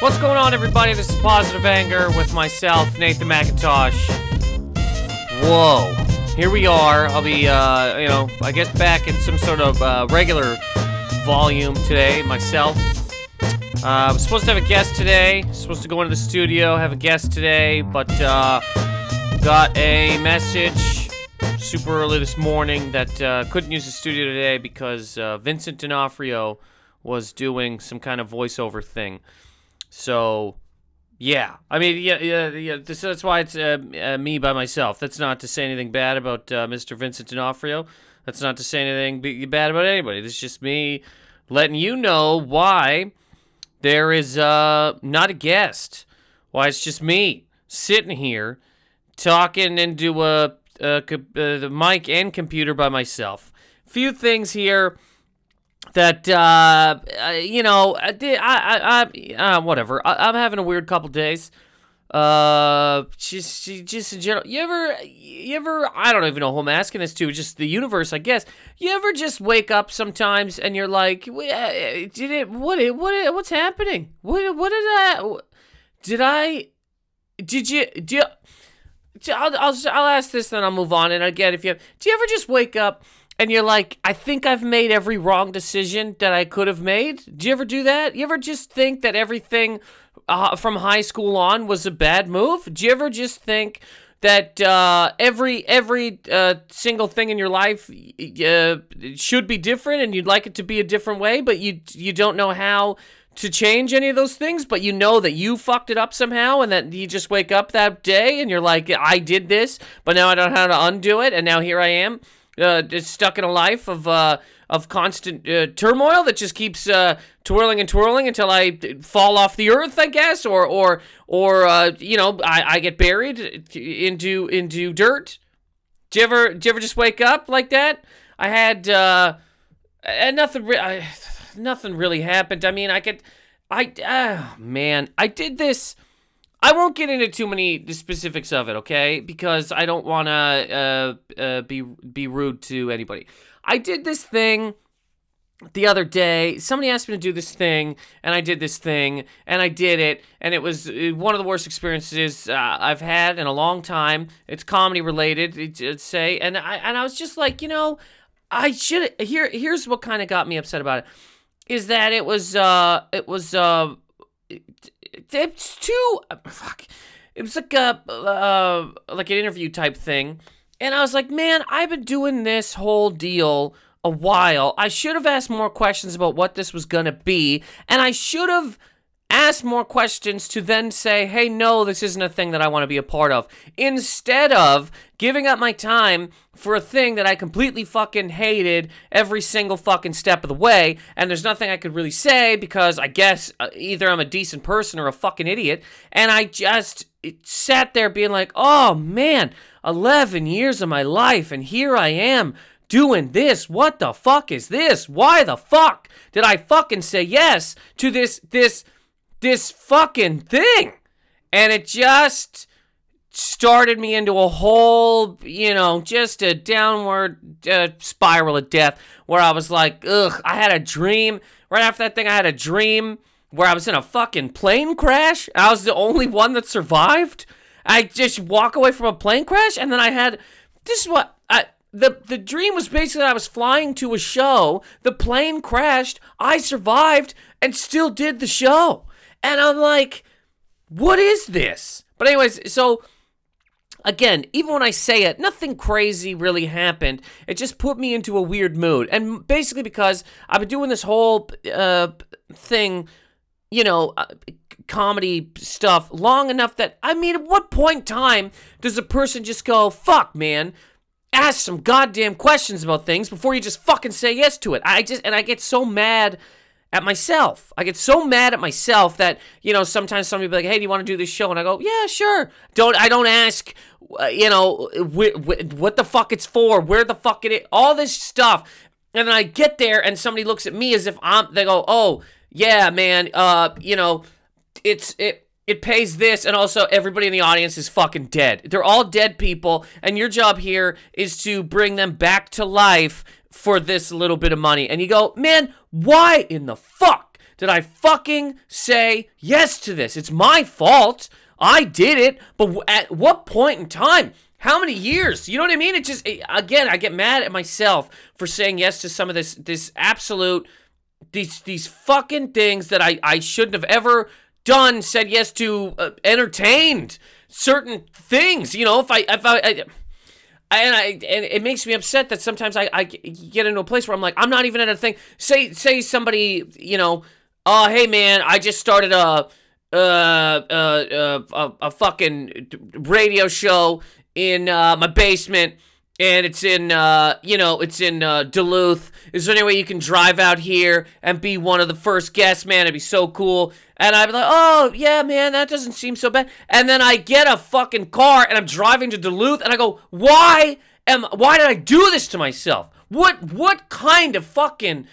What's going on, everybody? This is Positive Anger with myself, Nathan Macintosh. Whoa. Here we are. I'll be, uh, you know, I guess back in some sort of uh, regular volume today, myself. Uh, I was supposed to have a guest today. Supposed to go into the studio, have a guest today, but uh, got a message super early this morning that uh, couldn't use the studio today because uh, Vincent D'Onofrio was doing some kind of voiceover thing. So, yeah. I mean, yeah, yeah, yeah. This, that's why it's uh, uh, me by myself. That's not to say anything bad about uh, Mr. Vincent D'Onofrio. That's not to say anything bad about anybody. This is just me letting you know why there is uh, not a guest. Why it's just me sitting here talking into a, a, uh, the mic and computer by myself. Few things here that uh, uh, you know, I, I, I, uh, whatever. I, I'm having a weird couple days. Uh, just, just in general. You ever, you ever? I don't even know who I'm asking this to. Just the universe, I guess. You ever just wake up sometimes and you're like, uh, did it? What? What? What's happening? What? What did I? Did I? Did you? Do you? I'll, I'll, I'll ask this, then I'll move on. And again, if you have, do you ever just wake up and you're like, I think I've made every wrong decision that I could have made? Do you ever do that? You ever just think that everything uh, from high school on was a bad move? Do you ever just think that uh, every every uh, single thing in your life uh, should be different and you'd like it to be a different way, but you you don't know how to change any of those things, but you know that you fucked it up somehow, and that you just wake up that day and you're like, I did this, but now I don't know how to undo it, and now here I am, uh, stuck in a life of uh, of constant uh, turmoil that just keeps uh, twirling and twirling until I fall off the earth, I guess, or or or uh, you know, I, I get buried into into dirt. Do you ever do you ever just wake up like that? I had uh, and nothing. Re- I, nothing really happened. I mean, I could, I, ah, man, I did this. I won't get into too many the specifics of it, okay? Because I don't want to uh, uh, be be rude to anybody. I did this thing the other day. Somebody asked me to do this thing, and I did this thing, and I did it, and it was uh, one of the worst experiences uh, I've had in a long time. It's comedy related, it's say, and I and I was just like, you know, I should here. Here's what kind of got me upset about it is that it was uh it was uh it's too fuck. It was like a uh like an interview type thing. And i was like man i've been doing this whole deal a while. I should have asked more questions about what this was gonna be and i should have asked more questions to then say, hey, no, this isn't a thing that I want to be a part of. Instead of giving up my time for a thing that I completely fucking hated every single fucking step of the way, and there's nothing I could really say because I guess uh, either I'm a decent person or a fucking idiot, and I just sat there being like, oh man, 11 years of my life, and here I am doing this. What the fuck is this? Why the fuck did I fucking say yes to this this this fucking thing? And it just started me into a whole, you know, just a downward uh, spiral of death where I was like, ugh, I had a dream. Right after that thing, I had a dream where I was in a fucking plane crash. I was the only one that survived. I just walk away from a plane crash, and then I had this is what I. The, the dream was basically I was flying to a show, the plane crashed, I survived, and still did the show. And I'm like, what is this? But anyways, so again, even when I say it, nothing crazy really happened. It just put me into a weird mood. And basically because I've been doing this whole uh, thing, you know, uh, comedy stuff long enough that I mean, at what point in time does a person just go, "Fuck, man"? Ask some goddamn questions about things before you just fucking say yes to it. I just and I get so mad at myself. I get so mad at myself that you know sometimes somebody be like, "Hey, do you want to do this show?" And I go, "Yeah, sure." Don't I don't ask, uh, you know, wh- wh- what the fuck it's for, where the fuck it is, all this stuff, and then I get there and somebody looks at me as if I'm. They go, "Oh, yeah, man, uh, you know, it's it." It pays this, and also everybody in the audience is fucking dead. They're all dead people, and your job here is to bring them back to life for this little bit of money. And you go, man, why in the fuck did I fucking say yes to this? It's my fault. I did it, but at what point in time? How many years? You know what I mean? It just it, again, I get mad at myself for saying yes to some of this this absolute these these fucking things that I I shouldn't have ever done. Said yes to, uh, entertained certain things. You know, if I if I, I and I and it makes me upset that sometimes I, I get into a place where I'm like I'm not even at a thing. Say say somebody you know, oh hey man, I just started a uh, uh, uh, a, a fucking radio show in uh, my basement, and it's in uh, you know it's in uh, Duluth. Is there any way you can drive out here and be one of the first guests, man? It'd be so cool. And I'd be like, oh yeah, man, that doesn't seem so bad. And then I get a fucking car and I'm driving to Duluth, and I go, why am why did I do this to myself? What what kind of fucking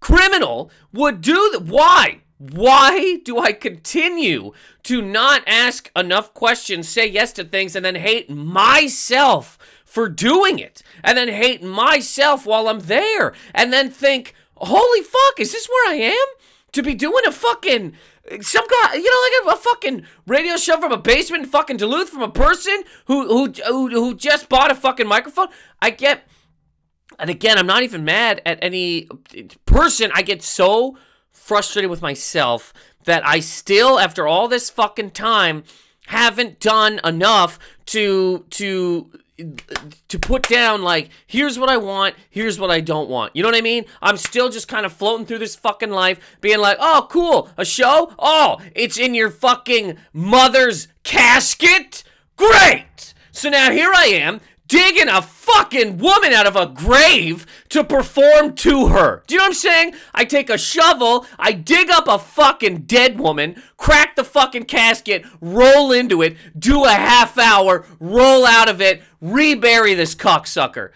criminal would do that? Why? Why do I continue to not ask enough questions, say yes to things, and then hate myself for doing it? And then hate myself while I'm there? And then think, holy fuck, is this where I am? To be doing a fucking some guy, you know, like a, a, fucking radio show from a basement in fucking Duluth from a person who, who who who just bought a fucking microphone. I get, and again, I'm not even mad at any person. I get so frustrated with myself that I still, after all this fucking time, haven't done enough to to to put down like here's what I want, here's what I don't want. You know what I mean? I'm still just kind of floating through this fucking life being like, "Oh, cool. A show? Oh, it's in your fucking mother's casket? Great." So now here I am digging a fucking woman out of a grave to perform to her. Do you know what I'm saying? I take a shovel, I dig up a fucking dead woman, crack the fucking casket, roll into it, do a half hour, roll out of it, rebury this cocksucker.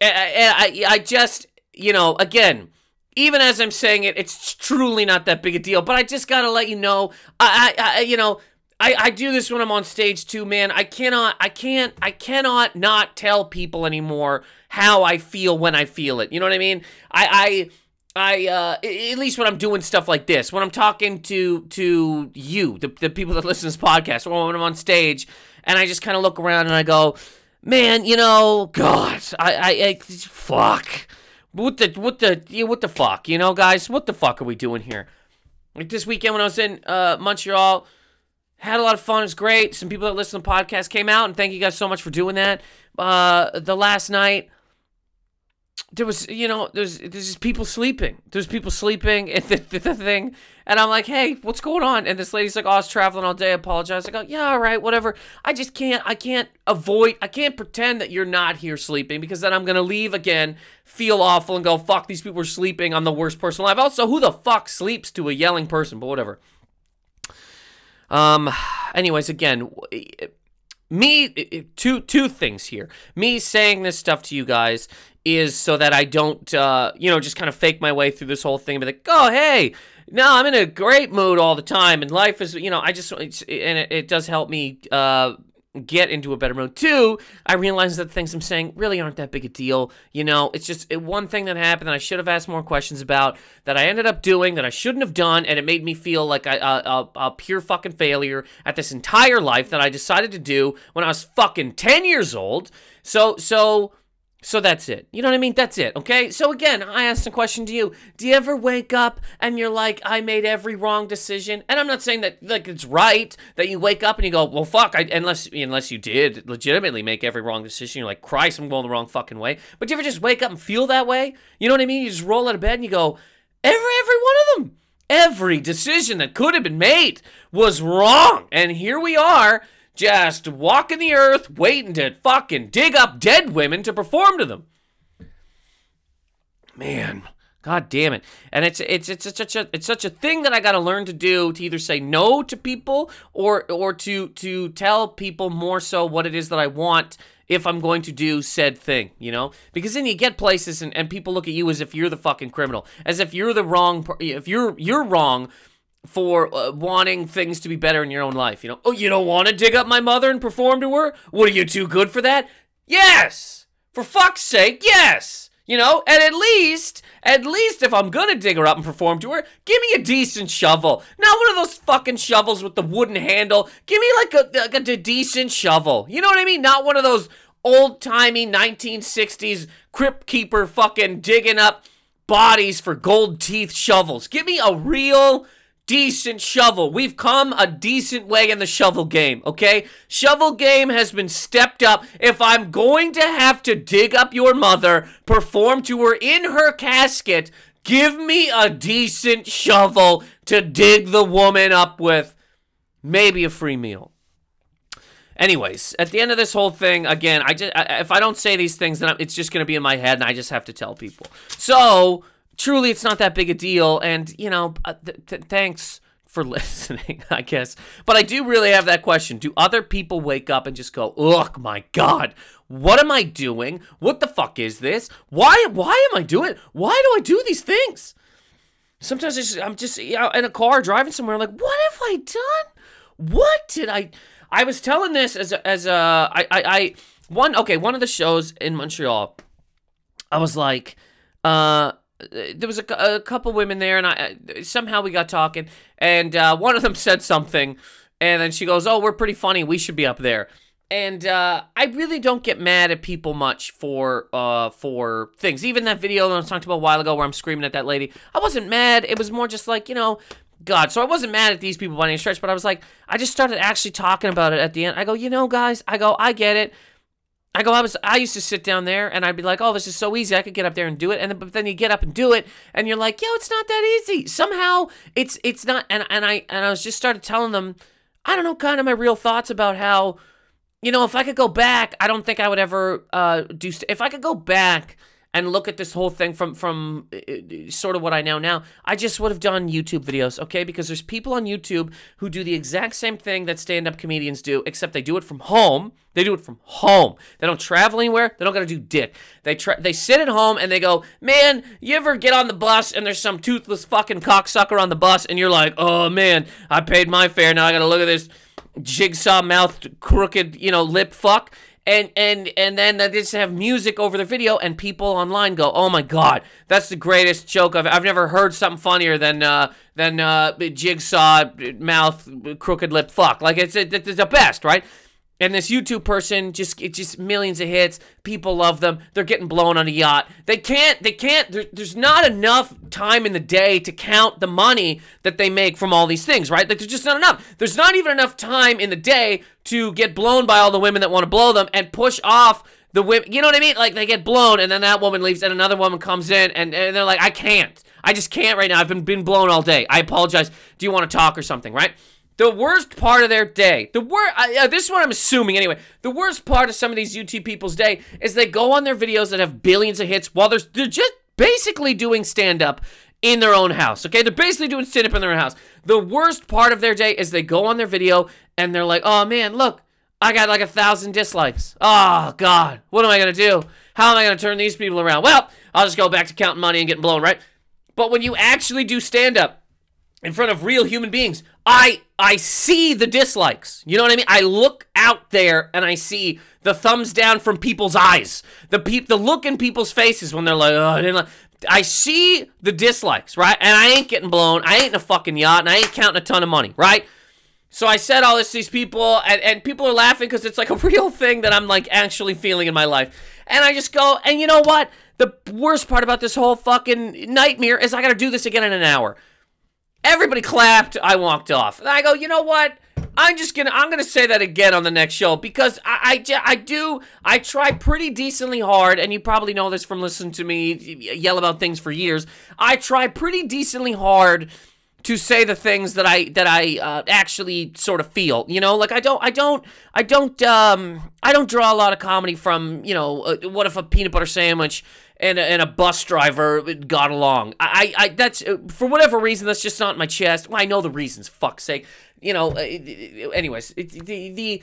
And I, I just, you know, again, even as I'm saying it, it's truly not that big a deal. But I just gotta let you know, I, I, I you know, I, I do this when I'm on stage too, man. I cannot, I can't, I cannot not tell people anymore how I feel when I feel it. You know what I mean? I, I, I, uh, at least when I'm doing stuff like this, when I'm talking to, to you, the, the people that listen to this podcast, or when I'm on stage, and I just kind of look around and I go, man, you know, God, I, I, I fuck. What the, what the, yeah, what the fuck, you know, guys? What the fuck are we doing here? Like this weekend when I was in uh, Montreal, had a lot of fun. It was great. Some people that listen to the podcast came out, and thank you guys so much for doing that. Uh, the last night, there was, you know, there's there's just people sleeping. There's people sleeping and the, the, the, thing, and I'm like, hey, what's going on? And this lady's like, oh, I was traveling all day. I apologize. I go, yeah, all right, whatever. I just can't, I can't avoid, I can't pretend that you're not here sleeping because then I'm gonna leave again, feel awful, and go, fuck, these people are sleeping. I'm the worst person alive. Also, who the fuck sleeps to a yelling person? But whatever. Um. Anyways, again, me two two things here. Me saying this stuff to you guys is so that I don't, uh, you know, just kind of fake my way through this whole thing. And be like, oh hey, no, I'm in a great mood all the time, and life is, you know, I just, and it, it does help me uh, get into a better mood. Two, I realize that the things I'm saying really aren't that big a deal. You know, it's just one thing that happened that I should have asked more questions about, that I ended up doing, that I shouldn't have done, and it made me feel like a pure fucking failure at this entire life that I decided to do when I was fucking 10 years old. So, so so that's it. You know what I mean? That's it. Okay. So again, I asked a question to you. Do you ever wake up and you're like, I made every wrong decision? And I'm not saying that like it's right that you wake up and you go, well, fuck. I, unless unless you did legitimately make every wrong decision, you're like, Christ, I'm going the wrong fucking way. But do you ever just wake up and feel that way? You know what I mean? You just roll out of bed and you go, every every one of them, every decision that could have been made was wrong. And here we are just walking the earth waiting to fucking dig up dead women to perform to them. Man, god damn it. And it's it's it's such a it's such a thing that I got to learn to do to either say no to people or or to to tell people more so what it is that I want if I'm going to do said thing, you know? Because then you get places and, and people look at you as if you're the fucking criminal, as if you're the wrong if you're you're wrong for uh, wanting things to be better in your own life. You know, oh, you don't want to dig up my mother and perform to her? What are you too good for that? Yes! For fuck's sake, yes! You know, and at least, at least if I'm gonna dig her up and perform to her, give me a decent shovel. Not one of those fucking shovels with the wooden handle. Give me like a, like a, decent shovel. You know what I mean? Not one of those old timey 1960s crypt keeper fucking digging up bodies for gold teeth shovels. Give me a real decent shovel. We've come a decent way in the shovel game, okay? Shovel game has been stepped up. If I'm going to have to dig up your mother, perform to her in her casket, give me a decent shovel to dig the woman up with. Maybe a free meal. Anyways, at the end of this whole thing, again, I just I, if I don't say these things, then it's just gonna be in my head, and I just have to tell people. So truly, it's not that big a deal, and you know, uh, th- th- thanks for listening, I guess. But I do really have that question: Do other people wake up and just go, "Ugh, my God, what am I doing? What the fuck is this? Why? Why am I doing? Why do I do these things?" Sometimes just, I'm just in a car driving somewhere, like, what have I done? What did I? I was telling this as a, as a I, I I one okay one of the shows in Montreal. I was like, uh, there was a, a couple women there, and I somehow we got talking, and uh, one of them said something, and then she goes, "Oh, we're pretty funny. We should be up there." And uh, I really don't get mad at people much for uh, for things. Even that video that I was talking about a while ago, where I'm screaming at that lady, I wasn't mad. It was more just like you know, God. So I wasn't mad at these people by any stretch, but I was like, I just started actually talking about it at the end. I go, you know, guys, I go, I get it. I go, I was, I used to sit down there and I'd be like, oh, this is so easy. I could get up there and do it. And then, but then you get up and do it, and you're like, yo, it's not that easy. Somehow, it's, it's not. And and I and I was just started telling them, I don't know, kind of my real thoughts about how, you know, if I could go back, I don't think I would ever uh, do. St- if I could go back and look at this whole thing from from uh, uh, sort of what I know now, I just would have done YouTube videos, okay? Because there's people on YouTube who do the exact same thing that stand-up comedians do, except they do it from home. They do it from home. They don't travel anywhere. They don't got to do dick. They try. They sit at home and they go, man. You ever get on the bus and there's some toothless fucking cocksucker on the bus and you're like, oh man, I paid my fare. Now I got to look at this jigsaw mouthed crooked, you know, lip fuck and and and then they just have music over the video and people online go oh my god that's the greatest joke i've, I've never heard something funnier than uh than uh jigsaw mouth crooked lip fuck. Like it's, it's the best right and this YouTube person just it's just millions of hits. People love them. They're getting blown on a yacht. They can't they can't there, there's not enough time in the day to count the money that they make from all these things, right? Like there's just not enough. There's not even enough time in the day to get blown by all the women that want to blow them and push off the women. You know what I mean? Like they get blown and then that woman leaves and another woman comes in and, and they're like, I can't. I just can't right now. I've been been blown all day. I apologize. Do you want to talk or something, right? The worst part of their day, the worst, uh, this is what I'm assuming anyway. The worst part of some of these YouTube people's day is they go on their videos that have billions of hits while they're, they're just basically doing stand up in their own house. Okay, they're basically doing stand up in their own house. The worst part of their day is they go on their video and they're like, oh man, look, I got like a thousand dislikes. Oh God, what am I gonna do? How am I gonna turn these people around? Well, I'll just go back to counting money and getting blown, right? But when you actually do stand up, in front of real human beings, I I see the dislikes. You know what I mean? I look out there and I see the thumbs down from people's eyes. The peop the look in people's faces when they're like, "Oh, I didn't like." I see the dislikes, right? And I ain't getting blown. I ain't in a fucking yacht, and I ain't counting a ton of money, right? So I said all this to these people, and, and people are laughing because it's like a real thing that I'm like actually feeling in my life. And I just go, and you know what? The worst part about this whole fucking nightmare is I gotta do this again in an hour. Everybody clapped. I walked off. And I go, you know what? I'm just gonna I'm gonna say that again on the next show because I, I, I do I try pretty decently hard and you probably know this from listening to me yell about things for years. I try pretty decently hard to say the things that I that I uh, actually sort of feel. You know, like I don't I don't I don't um I don't draw a lot of comedy from you know uh, what if a peanut butter sandwich and a, and a bus driver got along. I, I that's uh, for whatever reason that's just not my chest. Well, I know the reasons. Fuck's sake. You know. Uh, anyways, the the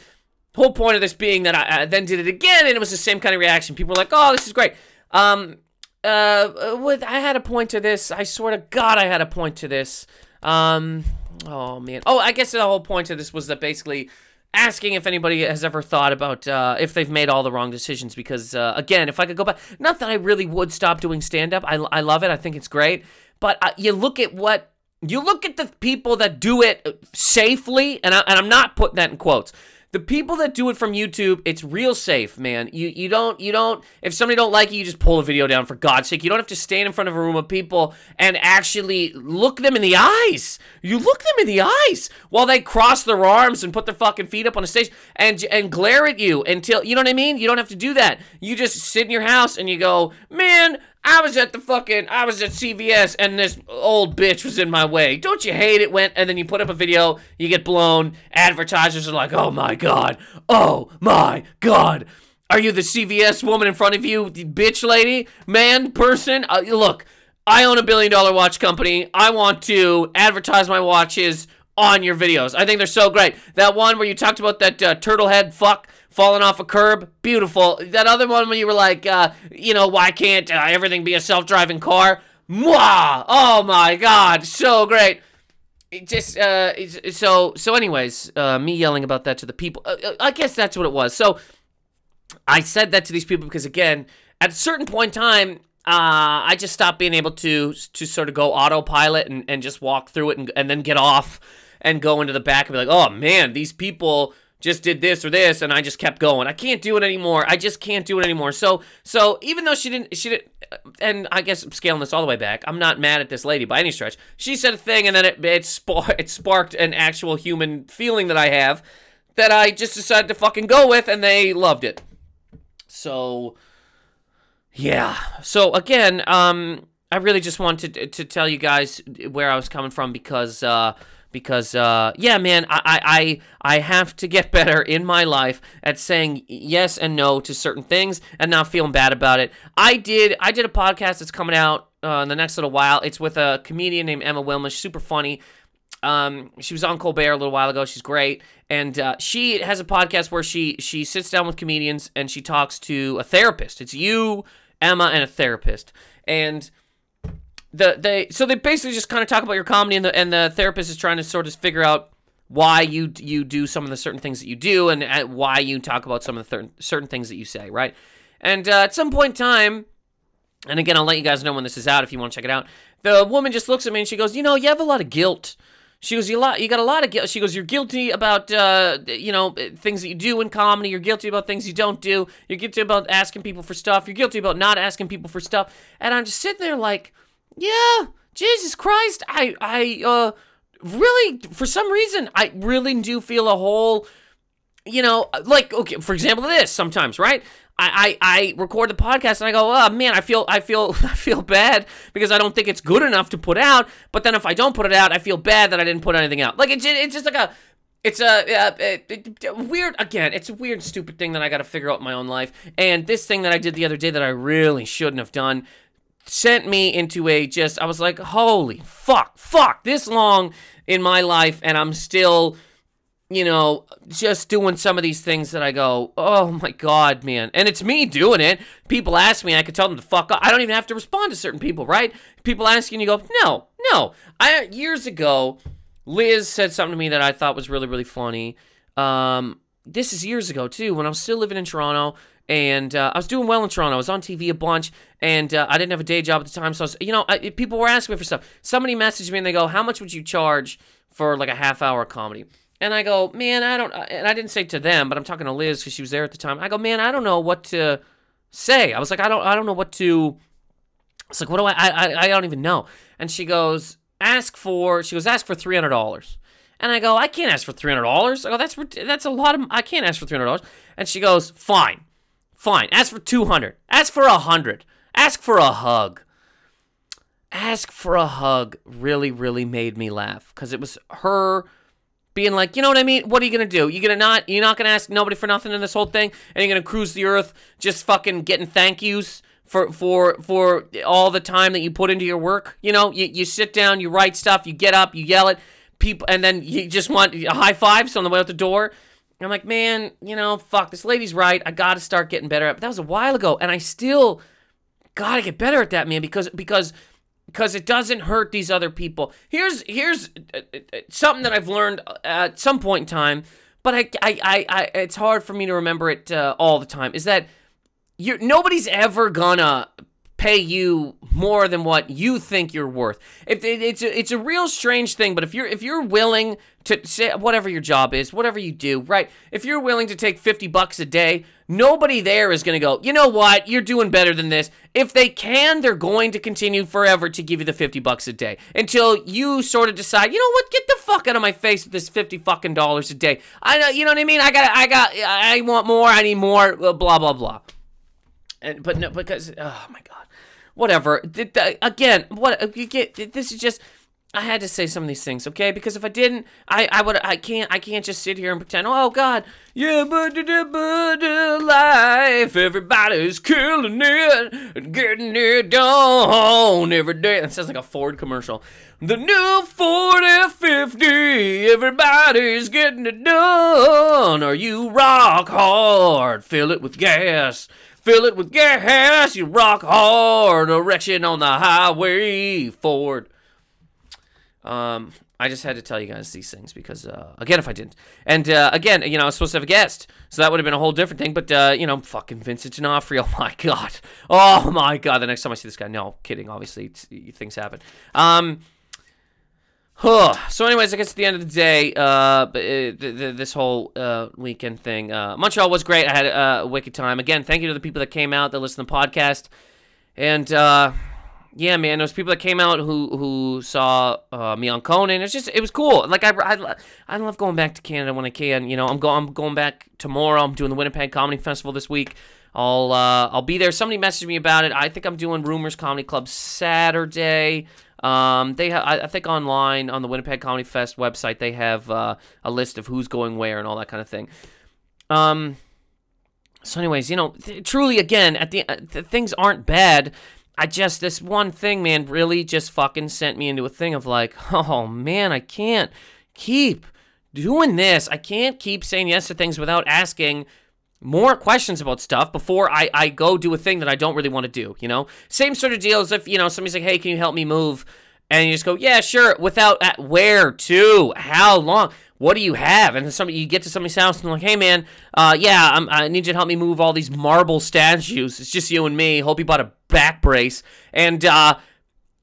whole point of this being that I, I, then did it again, and it was the same kind of reaction. People were like, "Oh, this is great." Um, uh, with I had a point to this. I swear to God, I had a point to this. Um, oh man. Oh, I guess the whole point of this was that basically asking if anybody has ever thought about uh, if they've made all the wrong decisions. Because uh, again, if I could go back, not that I really would stop doing stand up. I, I love it. I think it's great. But uh, you look at what you look at the people that do it safely, and, I, and I'm not putting that in quotes the people that do it from YouTube, it's real safe, man. You you don't you don't if somebody don't like it, you just pull the video down for God's sake. You don't have to stand in front of a room of people and actually look them in the eyes. You look them in the eyes while they cross their arms and put their fucking feet up on the stage and and glare at you until you know what I mean? You don't have to do that. You just sit in your house and you go, "Man, I was at the fucking, I was at CVS and this old bitch was in my way. Don't you hate it? Went and then you put up a video, you get blown. Advertisers are like, oh my god, oh my god. Are you the CVS woman in front of you, bitch lady, man, person? Uh, look, I own a billion dollar watch company. I want to advertise my watches on your videos. I think they're so great. That one where you talked about that uh, turtle head fuck falling off a curb, beautiful. That other one when you were like, uh, you know, why can't uh, everything be a self-driving car? Mwah! Oh my God, so great. It just uh, so so. Anyways, uh, me yelling about that to the people. Uh, uh, I guess that's what it was. So I said that to these people because again, at a certain point in time, uh, I just stopped being able to to sort of go autopilot and, and just walk through it and, and then get off and go into the back and be like, oh man, these people just did this or this and I just kept going. I can't do it anymore. I just can't do it anymore. So so even though she didn't she didn't and I guess I'm scaling this all the way back. I'm not mad at this lady by any stretch. She said a thing and then it it, sp- it sparked an actual human feeling that I have that I just decided to fucking go with and they loved it. So yeah. So again, um I really just wanted to, to tell you guys where I was coming from because uh because uh, yeah, man, I, I I have to get better in my life at saying yes and no to certain things and not feeling bad about it. I did I did a podcast that's coming out uh, in the next little while. It's with a comedian named Emma Willmann, super funny. Um, she was on Colbert a little while ago. She's great, and uh, she has a podcast where she she sits down with comedians and she talks to a therapist. It's you, Emma, and a therapist, and the they so they basically just kind of talk about your comedy and the and the therapist is trying to sort of figure out why you you do some of the certain things that you do and why you talk about some of the th- certain things that you say, right? And uh, at some point in time, and again, I'll let you guys know when this is out if you want to check it out. The woman just looks at me and she goes, "You know, you have a lot of guilt." She goes, "You lot, you got a lot of guilt." She goes, "You're guilty about, uh, you know, things that you do in comedy. You're guilty about things you don't do. You're guilty about asking people for stuff. You're guilty about not asking people for stuff." And I'm just sitting there like, yeah, Jesus Christ, I I uh really for some reason I really do feel a whole you know, like okay, for example this sometimes, right? I, I, I record the podcast and I go, oh man, I feel I feel I feel bad because I don't think it's good enough to put out. But then if I don't put it out, I feel bad that I didn't put anything out. Like it's it's just like a it's a, a, a, weird again. It's a weird, stupid thing that I got to figure out in my own life. And this thing that I did the other day that I really shouldn't have done sent me into a just I was like, holy fuck, fuck, this long in my life and I'm still you know, just doing some of these things that I go, oh my god, man. And it's me doing it. People ask me, I could tell them to fuck up. I don't even have to respond to certain people, right? People ask you and you go, no, no. I years ago, Liz said something to me that I thought was really, really funny. Um, this is years ago too, when I was still living in Toronto and uh, I was doing well in Toronto. I was on TV a bunch, and uh, I didn't have a day job at the time. So, was, you know, I, people were asking me for stuff. Somebody messaged me and they go, "How much would you charge for like a half hour comedy?" And I go, "Man, I don't." And I didn't say to them, but I'm talking to Liz because she was there at the time. I go, "Man, I don't know what to say." I was like, "I don't, I don't know what to." It's like, what do I, I? I don't even know. And she goes, "Ask for." She goes, "Ask for three hundred dollars." And I go, I can't ask for three hundred dollars. I go, that's that's a lot of. I can't ask for three hundred dollars. And she goes, fine. Fine. Ask for 200. Ask for a 100. Ask for a hug. Ask for a hug really, really made me laugh because it was her being like, you know what I mean? What are you gonna do? You gonna not? You're not gonna ask nobody for nothing in this whole thing, and you're gonna cruise the earth just fucking getting thank yous for for for all the time that you put into your work. You know, you, you sit down, you write stuff, you get up, you yell it, people, and then you just want high fives on the way out the door. I'm like, man, you know, fuck, this lady's right. I got to start getting better at. But that was a while ago, and I still got to get better at that, man, because because because it doesn't hurt these other people. Here's here's uh, uh, uh, something that I've learned at some point in time. but I, I, I, I it's hard for me to remember it uh, all the time. Is that you? Nobody's ever gonna pay you more than what you think you're worth. If it, it's a, it's a real strange thing, but if you're if you're willing to say whatever your job is, whatever you do, right? If you're willing to take 50 bucks a day, nobody there is going to go, "You know what? You're doing better than this." If they can, they're going to continue forever to give you the 50 bucks a day until you sort of decide, "You know what? Get the fuck out of my face with this 50 fucking dollars a day." I know, you know what I mean? I got I got I want more, I need more, uh, blah blah blah. And but no because oh my god whatever. Again, what you get? This is just. I had to say some of these things, okay? Because if I didn't, I, I would I can't I can't just sit here and pretend. Oh God, yeah, but life, everybody's killing it and getting it done every day. That sounds like a Ford commercial. The new Ford F50, everybody's getting it done. Are you rock hard? Fill it with gas. Fill it with gas, you rock hard. Erection on the highway, Ford. Um, I just had to tell you guys these things because, uh, again, if I didn't, and uh, again, you know, I was supposed to have a guest, so that would have been a whole different thing. But uh, you know, fucking Vincent D'Onofrio. Oh my god. Oh my god. The next time I see this guy, no kidding. Obviously, things happen. Um. So, anyways, I guess at the end of the day, uh, this whole uh, weekend thing, uh, Montreal was great. I had a wicked time. Again, thank you to the people that came out that listened to the podcast, and uh, yeah, man, those people that came out who who saw uh, me on Conan. It's just it was cool. Like I, I, I love going back to Canada when I can. You know, I'm going I'm going back tomorrow. I'm doing the Winnipeg Comedy Festival this week. I'll uh, I'll be there. Somebody messaged me about it. I think I'm doing Rumors Comedy Club Saturday. Um, they ha- I think online on the Winnipeg Comedy Fest website they have uh, a list of who's going where and all that kind of thing. Um, so, anyways, you know, th- truly, again, at the uh, th- things aren't bad. I just this one thing, man, really just fucking sent me into a thing of like, oh man, I can't keep doing this. I can't keep saying yes to things without asking more questions about stuff before I, I go do a thing that I don't really want to do, you know? Same sort of deal as if, you know, somebody's like, hey, can you help me move? And you just go, yeah, sure, without at where to, how long, what do you have? And then somebody, you get to somebody's house and like, hey, man, uh, yeah, I'm, i need you to help me move all these marble statues. It's just you and me. Hope you bought a back brace. And, uh,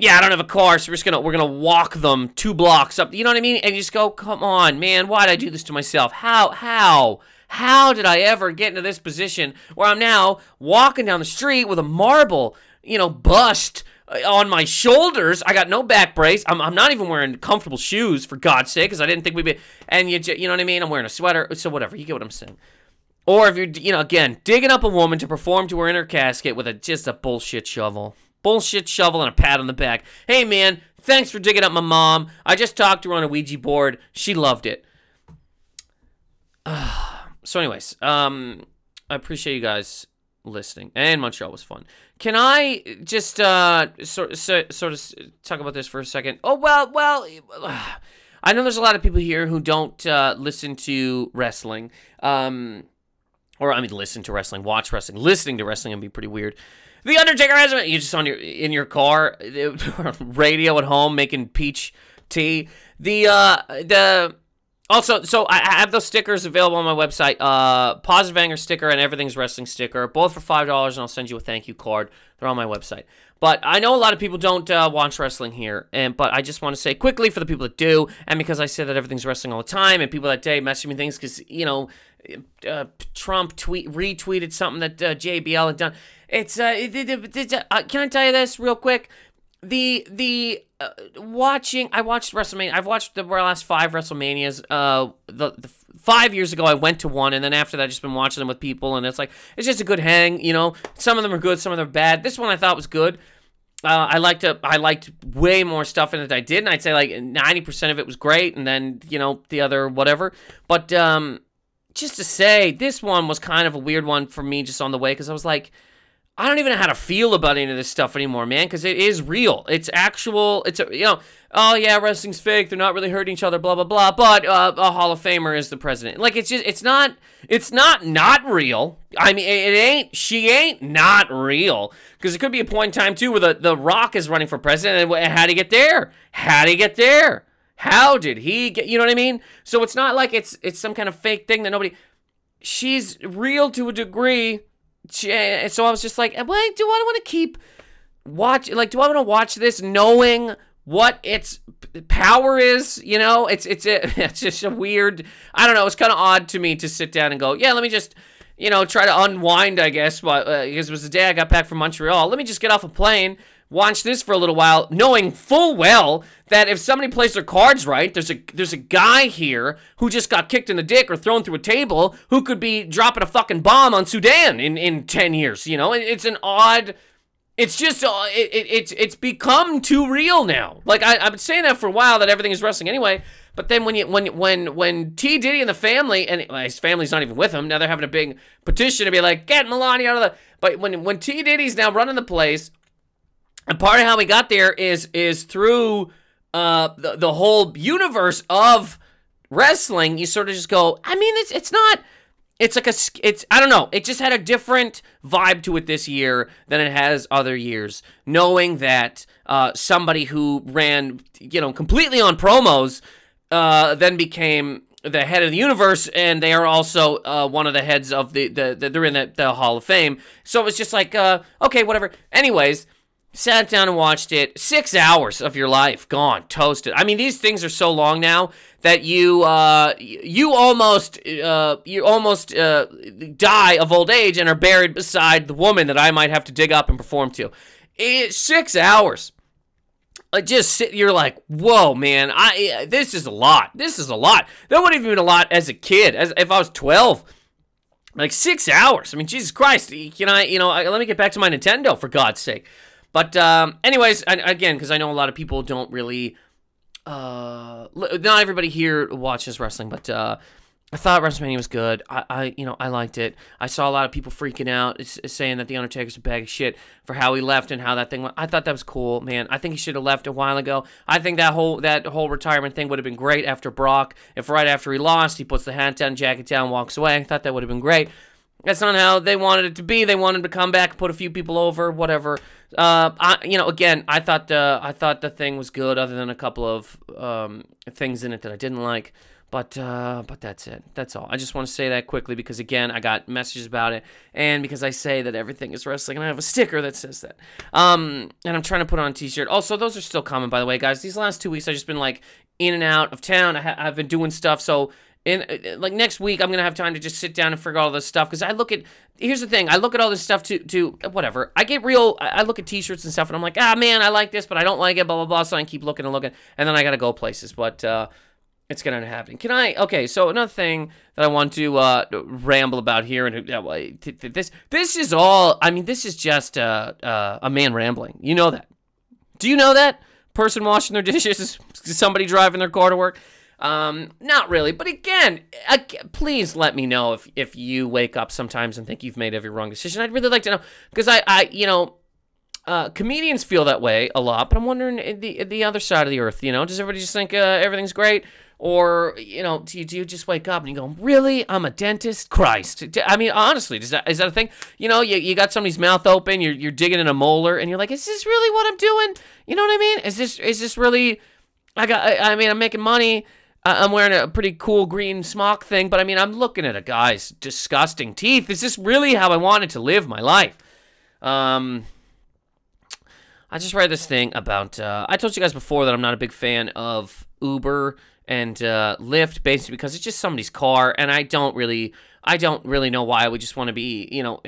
yeah, I don't have a car, so we're just gonna we're gonna walk them two blocks up. You know what I mean? And you just go, come on, man, why'd I do this to myself? How how how did I ever get into this position where I'm now walking down the street with a marble, you know, bust uh, on my shoulders? I got no back brace. I'm, I'm not even wearing comfortable shoes, for God's sake, because I didn't think we'd be. And you, you know what I mean? I'm wearing a sweater. So whatever. You get what I'm saying. Or if you're, you know, again, digging up a woman to perform to her inner casket with a just a bullshit shovel. Bullshit shovel and a pat on the back. Hey, man, thanks for digging up my mom. I just talked to her on a Ouija board. She loved it. so, anyways, um, I appreciate you guys listening, and Montreal was fun. Can I just uh sort sort sort of talk about this for a second? Oh well, well. I know there's a lot of people here who don't uh, listen to wrestling, um, or I mean, listen to wrestling, watch wrestling. Listening to wrestling would be pretty weird. The Undertaker has. You just on your in your car, radio at home, making peach tea. The uh the also, so I have those stickers available on my website. Uh, Positive Anger sticker and Everything's Wrestling sticker, both for five dollars, and I'll send you a thank you card. They're on my website. But I know a lot of people don't uh, watch wrestling here, and but I just want to say quickly for the people that do, and because I say that everything's wrestling all the time, and people that day message me things because you know uh, Trump tweet retweeted something that uh, JBL had done. It's uh, it, it, it, uh, can I tell you this real quick? The the uh, watching I watched WrestleMania. I've watched the last five WrestleManias. Uh, the, the five years ago I went to one, and then after that I just been watching them with people, and it's like it's just a good hang. You know, some of them are good, some of them are bad. This one I thought was good. Uh, I liked it. I liked way more stuff in it than I did, and I'd say like ninety percent of it was great, and then you know the other whatever. But um, just to say, this one was kind of a weird one for me, just on the way, because I was like I don't even know how to feel about any of this stuff anymore, man, because it is real. It's actual. It's a, you know, oh yeah, wrestling's fake. They're not really hurting each other. Blah blah blah. But uh, a Hall of Famer is the president. Like it's just, it's not, it's not not real. I mean, it ain't. She ain't not real. Because it could be a point in time too where the the Rock is running for president. And how do he get there? How do he get there? How did he get? You know what I mean? So it's not like it's it's some kind of fake thing that nobody. She's real to a degree. She, so I was just like, do I want to keep watch? Like, do I want to watch this knowing what its power is? You know, it's it's a, it's just a weird. I don't know. It's kind of odd to me to sit down and go, yeah, let me just you know, try to unwind, I guess, but, uh, because it was the day I got back from Montreal. Let me just get off a plane, watch this for a little while, knowing full well that if somebody plays their cards right, there's a there's a guy here who just got kicked in the dick or thrown through a table who could be dropping a fucking bomb on Sudan in in ten years. You know, it's an odd. It's just uh, it, it, it's it's become too real now. Like I, I've been saying that for a while that everything is wrestling anyway. But then when you when when when T Diddy and the family and his family's not even with him now, they're having a big petition to be like get Melania out of the. But when when T Diddy's now running the place, and part of how we got there is is through uh the, the whole universe of wrestling. You sort of just go. I mean, it's it's not. It's like a it's I don't know. It just had a different vibe to it this year than it has other years. Knowing that uh, somebody who ran you know completely on promos uh, then became the head of the universe, and they are also uh, one of the heads of the, the, the they're in the, the, Hall of Fame. So it was just like, uh, okay, whatever. Anyways, sat down and watched it. Six hours of your life gone, toasted. I mean, these things are so long now that you uh, you almost uh, you almost uh, die of old age and are buried beside the woman that I might have to dig up and perform to. Six hours like just sit you're like whoa man i this is a lot this is a lot that would have been a lot as a kid as if i was 12 like six hours i mean jesus christ can i you know let me get back to my nintendo for god's sake but um anyways again because i know a lot of people don't really uh not everybody here watches wrestling but uh I thought WrestleMania was good. I, I, you know, I liked it. I saw a lot of people freaking out, saying that the Undertaker's a bag of shit for how he left and how that thing went. I thought that was cool, man. I think he should have left a while ago. I think that whole that whole retirement thing would have been great after Brock. If right after he lost, he puts the hat down, jacket down, walks away. I thought that would have been great. That's not how they wanted it to be. They wanted to come back, put a few people over, whatever. Uh, I, you know, again, I thought the I thought the thing was good, other than a couple of um, things in it that I didn't like. But uh, but that's it. That's all. I just want to say that quickly because again, I got messages about it, and because I say that everything is wrestling, and I have a sticker that says that. Um, and I'm trying to put on a T-shirt. Also, those are still coming, by the way, guys. These last two weeks, I've just been like in and out of town. I have been doing stuff, so in uh, like next week, I'm gonna have time to just sit down and figure all this stuff because I look at. Here's the thing: I look at all this stuff to to whatever. I get real. I look at T-shirts and stuff, and I'm like, ah, man, I like this, but I don't like it. Blah blah blah. So I keep looking and looking, and then I gotta go places. But uh, it's gonna happen. Can I? Okay, so another thing that I want to uh, ramble about here, and uh, this this is all. I mean, this is just uh, uh, a man rambling. You know that? Do you know that? Person washing their dishes, somebody driving their car to work. Um, not really, but again, please let me know if if you wake up sometimes and think you've made every wrong decision. I'd really like to know because I I you know uh, comedians feel that way a lot, but I'm wondering the the other side of the earth. You know, does everybody just think uh, everything's great, or you know, do you, do you just wake up and you go, "Really? I'm a dentist? Christ!" I mean, honestly, is that is that a thing? You know, you, you got somebody's mouth open, you're you're digging in a molar, and you're like, "Is this really what I'm doing?" You know what I mean? Is this is this really? I got. I, I mean, I'm making money. I'm wearing a pretty cool green smock thing, but I mean, I'm looking at a guy's disgusting teeth. Is this really how I wanted to live my life? Um, I just read this thing about. Uh, I told you guys before that I'm not a big fan of Uber and uh, Lyft, basically because it's just somebody's car, and I don't really, I don't really know why I would just want to be, you know,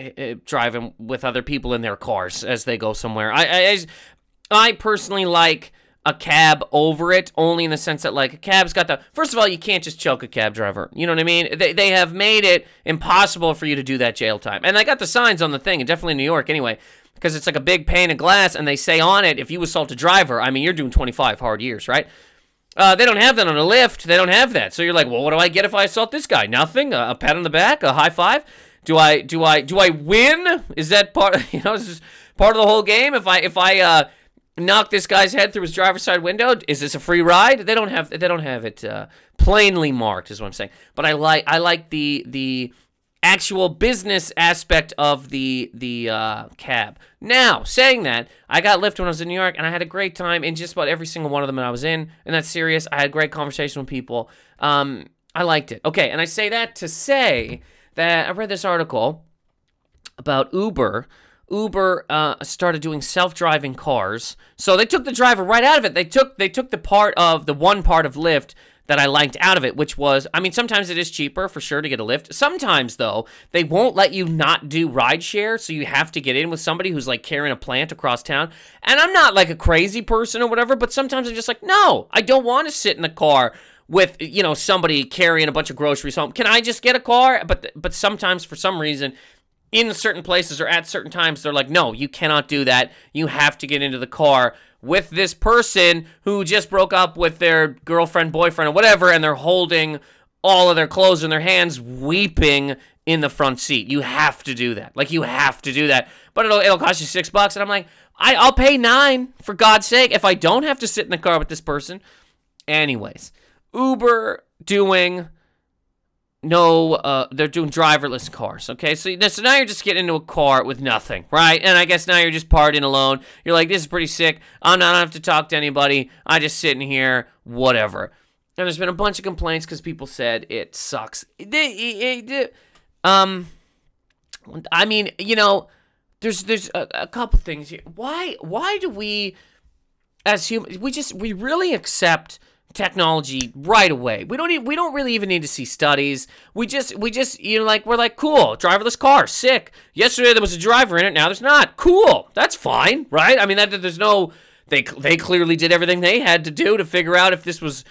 driving with other people in their cars as they go somewhere. I, I, I personally like a cab over it, only in the sense that like a cab's got the. First of all, you can't just choke a cab driver. You know what I mean? They they have made it impossible for you to do that jail time, and I got the signs on the thing, and definitely in New York anyway because it's like a big pane of glass, and they say on it, if you assault a driver, I mean, you're doing 25 hard years, right? Uh, they don't have that on a Lyft. They don't have that. So you're like, well, what do I get if I assault this guy? Nothing. A, a pat on the back, a high five. Do I do I do I win? Is that part? You know, is part of the whole game? If I if I uh, knock this guy's head through his driver's side window, is this a free ride? They don't have they don't have it uh, plainly marked, is what I'm saying. But I like I like the the actual business aspect of the the uh, cab. Now, saying that, I got Lyft when I was in New York, and I had a great time in just about every single one of them that I was in, and that's serious. I had great conversation with people. Um, I liked it. Okay, and I say that to say that I read this article about Uber. Uber uh, started doing self-driving cars, so they took the driver right out of it. They took they took the part of the one part of Lyft that I liked out of it, which was, I mean, sometimes it is cheaper for sure to get a lift. Sometimes, though, they won't let you not do rideshare, so you have to get in with somebody who's like carrying a plant across town. And I'm not like a crazy person or whatever, but sometimes I'm just like, no, I don't want to sit in the car with you know somebody carrying a bunch of groceries home. Can I just get a car? But but sometimes for some reason in certain places or at certain times they're like no you cannot do that you have to get into the car with this person who just broke up with their girlfriend, boyfriend, or whatever, and they're holding all of their clothes in their hands, weeping in the front seat. You have to do that. Like you have to do that. But it'll it'll cost you six bucks, and I'm like, I I'll pay nine for God's sake if I don't have to sit in the car with this person. Anyways, Uber doing no, uh, they're doing driverless cars. Okay, so, so now you're just getting into a car with nothing, right? And I guess now you're just partying alone. You're like, this is pretty sick. I'm not I don't have to talk to anybody. I just sitting here, whatever. And there's been a bunch of complaints because people said it sucks. Um, I mean, you know, there's there's a, a couple things here. Why why do we, as humans, we just we really accept technology right away. We don't even, we don't really even need to see studies. We just we just you know like we're like cool, driverless car, sick. Yesterday there was a driver in it, now there's not. Cool. That's fine, right? I mean that there's no they they clearly did everything they had to do to figure out if this was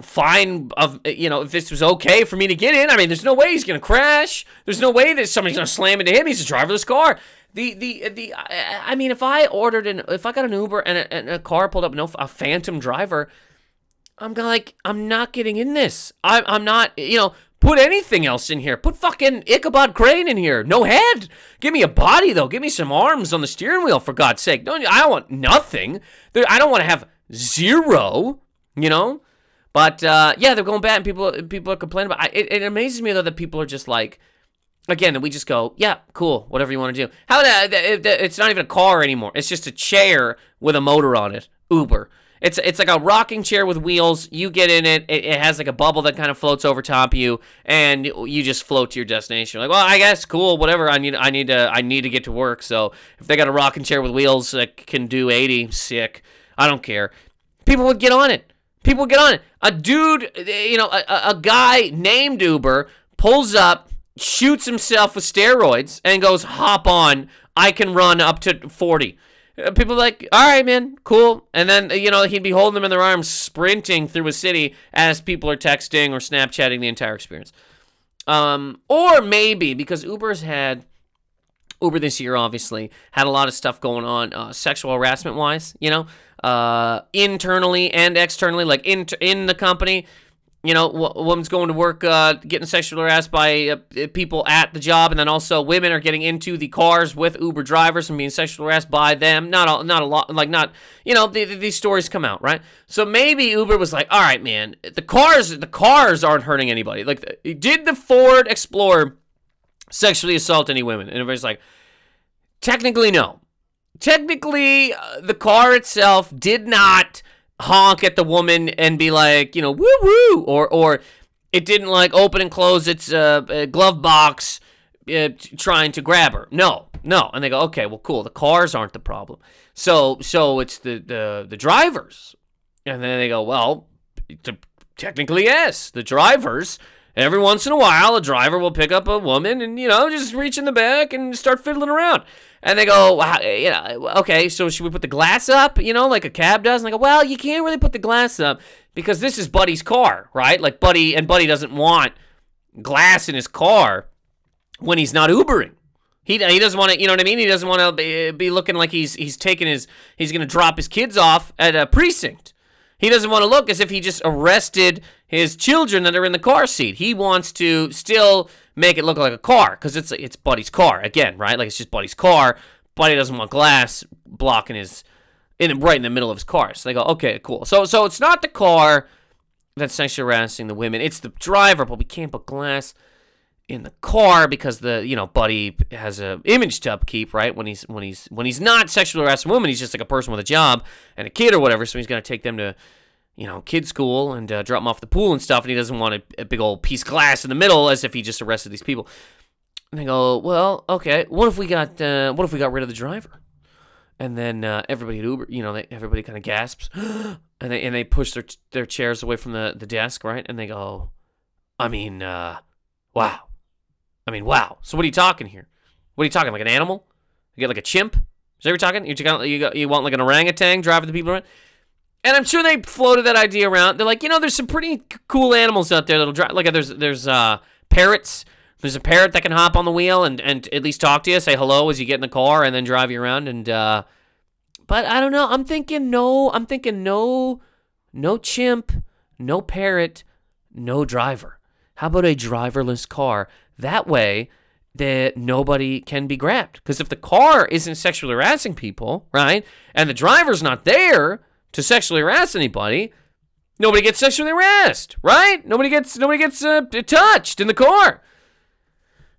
fine of eh, you know if this was okay for me to get in. I mean there's no way he's to crash. There's no way that somebody's to slam into him. He's a driverless car. The the the I mean if I ordered an if I got an Uber and a, and a car pulled up no a phantom driver I'm like, I'm not getting in this. I'm, I'm not, you know, put anything else in here. Put fucking Ichabod Crane in here. No head. Give me a body, though. Give me some arms on the steering wheel, for God's sake. Don't, I don't want nothing. I don't want to have zero, you know? But, uh, yeah, they're going bad, and people, people are complaining about it. It amazes me, though, that people are just like, again, we just go, yeah, cool, whatever you want to do. How that, it's not even a car anymore. It's just a chair with a motor on it. Uber. It's it's like a rocking chair with wheels. You get in it. It, it has like a bubble that kind of floats over top you, and you just float to your destination. You're like, well, I guess cool, whatever. I need I need to I need to get to work. So if they got a rocking chair with wheels that can do 80, sick. I don't care. People would get on it. People would get on it. A dude, you know, a, a guy named Uber pulls up, shoots himself with steroids, and goes, hop on. I can run up to 40. Uh, people like, all right, man, cool. And then, you know, he'd be holding them in their arms, sprinting through a city as people are texting or Snapchatting the entire experience. Um, or maybe because Uber's had, Uber this year obviously had a lot of stuff going on, uh, sexual harassment wise, you know, uh, internally and externally, like in, in the company you know, a woman's going to work, uh, getting sexually harassed by uh, people at the job, and then also women are getting into the cars with Uber drivers and being sexually harassed by them. Not a, not a lot, like not, you know, the, the, these stories come out, right? So maybe Uber was like, all right, man, the cars, the cars aren't hurting anybody. Like, did the Ford Explorer sexually assault any women? And everybody's like, technically, no. Technically, uh, the car itself did not honk at the woman and be like, you know, woo woo, or or it didn't like open and close its uh, uh, glove box uh, trying to grab her. No, no, and they go, okay, well, cool. The cars aren't the problem. So so it's the the the drivers, and then they go, well, technically yes, the drivers. Every once in a while, a driver will pick up a woman and you know just reach in the back and start fiddling around. And they go, you know, okay, so should we put the glass up, you know, like a cab does? And I go, well, you can't really put the glass up because this is Buddy's car, right? Like Buddy and Buddy doesn't want glass in his car when he's not Ubering. He, he doesn't want to, you know what I mean? He doesn't want to be, be looking like he's he's taking his he's going to drop his kids off at a precinct. He doesn't want to look as if he just arrested his children that are in the car seat. He wants to still make it look like a car because it's it's Buddy's car again, right? Like it's just Buddy's car. Buddy doesn't want glass blocking his in right in the middle of his car. So they go, okay, cool. So so it's not the car that's sexually harassing the women. It's the driver, but we can't put glass in the car because the you know buddy has a image to upkeep right when he's when he's when he's not sexually harassing women he's just like a person with a job and a kid or whatever so he's gonna take them to you know kid school and uh, drop them off the pool and stuff and he doesn't want a, a big old piece of glass in the middle as if he just arrested these people and they go well okay what if we got uh, what if we got rid of the driver and then uh, everybody at Uber, you know, they, everybody kind of gasps, and they and they push their their chairs away from the, the desk, right? And they go, I mean, uh, wow, I mean, wow. So what are you talking here? What are you talking like an animal? You get like a chimp? Is that what you're talking? You got you got you want like an orangutan driving the people around? And I'm sure they floated that idea around. They're like, you know, there's some pretty cool animals out there that'll drive. Like there's there's uh parrots. There's a parrot that can hop on the wheel and, and at least talk to you, say hello as you get in the car, and then drive you around. And uh, but I don't know. I'm thinking no. I'm thinking no, no chimp, no parrot, no driver. How about a driverless car? That way, that nobody can be grabbed. Because if the car isn't sexually harassing people, right, and the driver's not there to sexually harass anybody, nobody gets sexually harassed, right? Nobody gets nobody gets uh, touched in the car.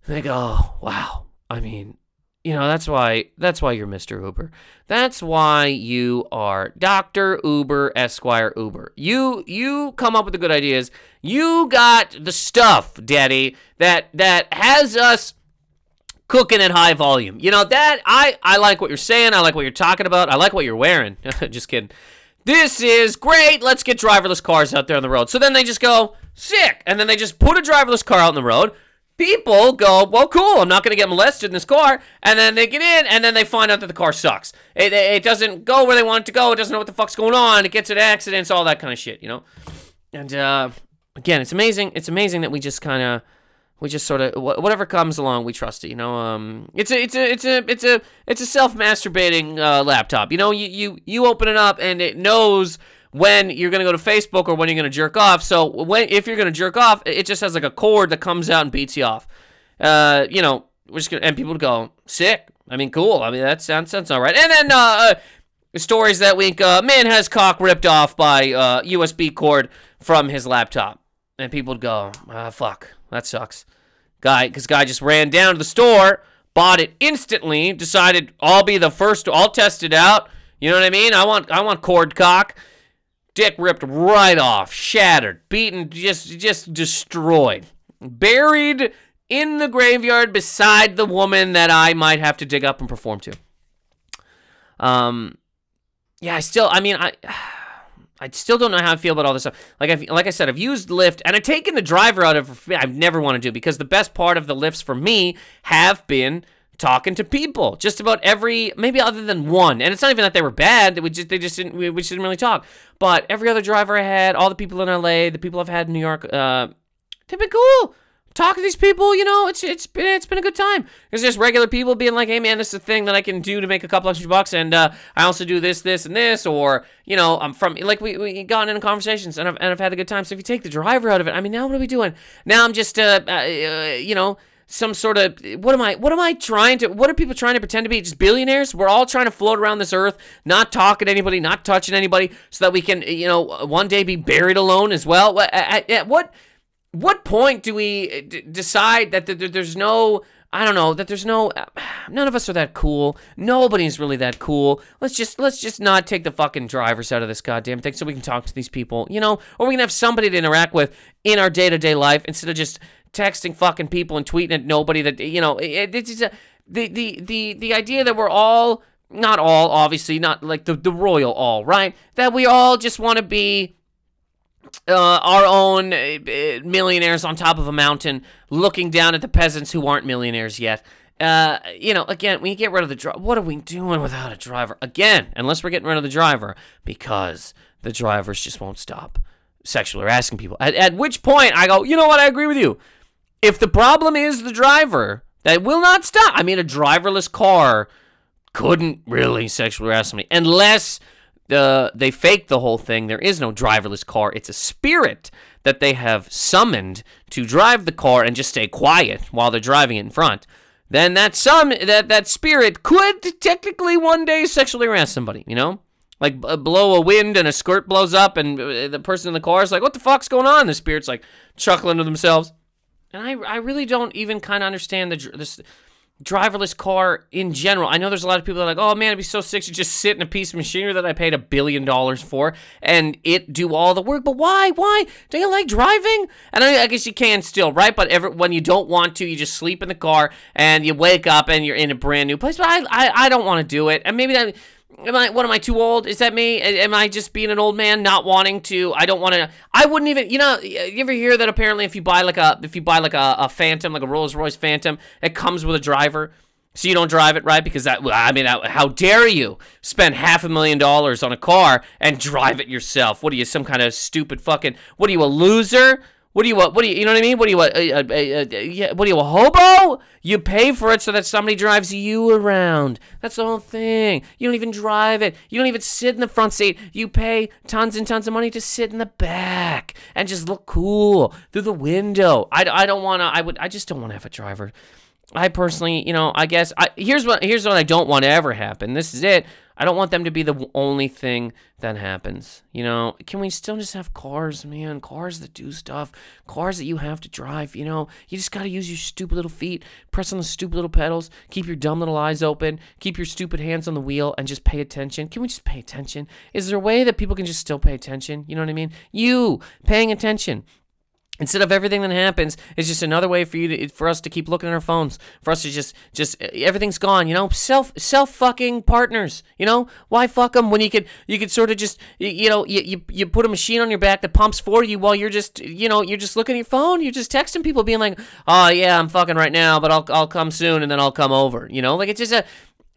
And they go, oh, wow. I mean, you know, that's why that's why you're Mr. Uber. That's why you are Dr. Uber Esquire Uber. You you come up with the good ideas. You got the stuff, Daddy, that that has us cooking at high volume. You know, that I I like what you're saying. I like what you're talking about. I like what you're wearing. just kidding. This is great. Let's get driverless cars out there on the road. So then they just go, sick. And then they just put a driverless car out on the road people go, well, cool, I'm not going to get molested in this car. And then they get in, and then they find out that the car sucks. It, it doesn't go where they want it to go. It doesn't know what the fuck's going on. It gets in accidents, all that kind of shit, you know? And uh, again, it's amazing. It's amazing that we just kind of. We just sort of whatever comes along, we trust it. You know, um, it's a it's a it's a it's a it's a self masturbating uh, laptop. You know, you you you open it up and it knows when you're gonna go to Facebook or when you're gonna jerk off. So when if you're gonna jerk off, it just has like a cord that comes out and beats you off. Uh, you know, we're just gonna and people would go sick. I mean, cool. I mean, that sounds sounds all right. And then uh, uh stories that week, uh, man has cock ripped off by uh, USB cord from his laptop, and people would go, ah, fuck, that sucks. Guy, because guy just ran down to the store, bought it instantly, decided I'll be the first, I'll test it out. You know what I mean? I want I want cord cock dick ripped right off, shattered, beaten, just just destroyed, buried in the graveyard beside the woman that I might have to dig up and perform to. Um, yeah, I still, I mean, I. I still don't know how I feel about all this stuff. Like I've, like I said, I've used Lyft and I've taken the driver out of. I've never want to do because the best part of the lifts for me have been talking to people. Just about every, maybe other than one. And it's not even that they were bad. We just they just didn't we, we just didn't really talk. But every other driver I had, all the people in LA, the people I've had in New York, uh, they've been cool. Talking to these people, you know, it's it's been it's been a good time. It's just regular people being like, "Hey man, this is a thing that I can do to make a couple extra bucks, and uh, I also do this, this, and this." Or you know, I'm from like we we gotten into conversations, and I've and I've had a good time. So if you take the driver out of it, I mean, now what are we doing? Now I'm just uh, uh you know some sort of what am I what am I trying to what are people trying to pretend to be just billionaires we're all trying to float around this earth not talking to anybody not touching anybody so that we can you know one day be buried alone as well at, at what what point do we uh, d- decide that there's no I don't know that there's no uh, none of us are that cool. Nobody's really that cool. Let's just let's just not take the fucking drivers out of this goddamn thing so we can talk to these people, you know, or we can have somebody to interact with in our day-to-day life instead of just texting fucking people and tweeting at nobody that you know it, it's a, the the the the idea that we're all not all obviously not like the the royal all right that we all just want to be uh, our own uh, millionaires on top of a mountain looking down at the peasants who aren't millionaires yet uh, you know, again, when you get rid of the driver, what are we doing without a driver? Again, unless we're getting rid of the driver, because the drivers just won't stop sexually harassing people. At, at which point, I go, you know what? I agree with you if the problem is the driver, that will not stop. I mean, a driverless car couldn't really sexually harass me unless the they fake the whole thing. There is no driverless car. It's a spirit that they have summoned to drive the car and just stay quiet while they're driving it in front. Then that some that that spirit could technically one day sexually harass somebody. You know, like blow a wind and a skirt blows up and uh, the person in the car is like, "What the fuck's going on?" The spirit's like chuckling to themselves. and I I really don't even kind of understand the this driverless car in general. I know there's a lot of people that are like, oh man, it'd be so sick to just sit in a piece of machinery that I paid a billion dollars for and it do all the work. But why? Why? Do you like driving? And I, I guess you can still, right? But every, when you don't want to, you just sleep in the car and you wake up and you're in a brand new place. But I, I, I don't want to do it. And maybe that. Am I what am I too old? Is that me? Am I just being an old man not wanting to? I don't want to. I wouldn't even. You know, you ever hear that apparently if you buy like a if you buy like a, a Phantom, like a Rolls Royce Phantom, it comes with a driver. So you don't drive it, right? Because that, I mean, how dare you spend half a million dollars on a car and drive it yourself? What are you, some kind of stupid fucking? What are you, a loser? What do you what? What do you? You know what I mean? What do you what? Uh, uh, uh, yeah, what are you a hobo? You pay for it so that somebody drives you around. That's the whole thing. You don't even drive it. You don't even sit in the front seat. You pay tons and tons of money to sit in the back and just look cool through the window. I, I don't want to. I would. I just don't want to have a driver. I personally, you know, I guess I, here's what here's what I don't want to ever happen. This is it. I don't want them to be the only thing that happens. You know, can we still just have cars, man? Cars that do stuff, cars that you have to drive. You know, you just got to use your stupid little feet, press on the stupid little pedals, keep your dumb little eyes open, keep your stupid hands on the wheel, and just pay attention. Can we just pay attention? Is there a way that people can just still pay attention? You know what I mean? You paying attention instead of everything that happens it's just another way for you to for us to keep looking at our phones for us to just just eh, everything's gone you know? Self self fucking partners you know? Why fuck them when you could you could sort of just you know you, you you put a machine on your back that pumps for you while you're just you know you're just looking at your phone you're just texting people being like oh yeah i'm fucking right now but i'll i'll come soon and then i'll come over you know? Like it's just a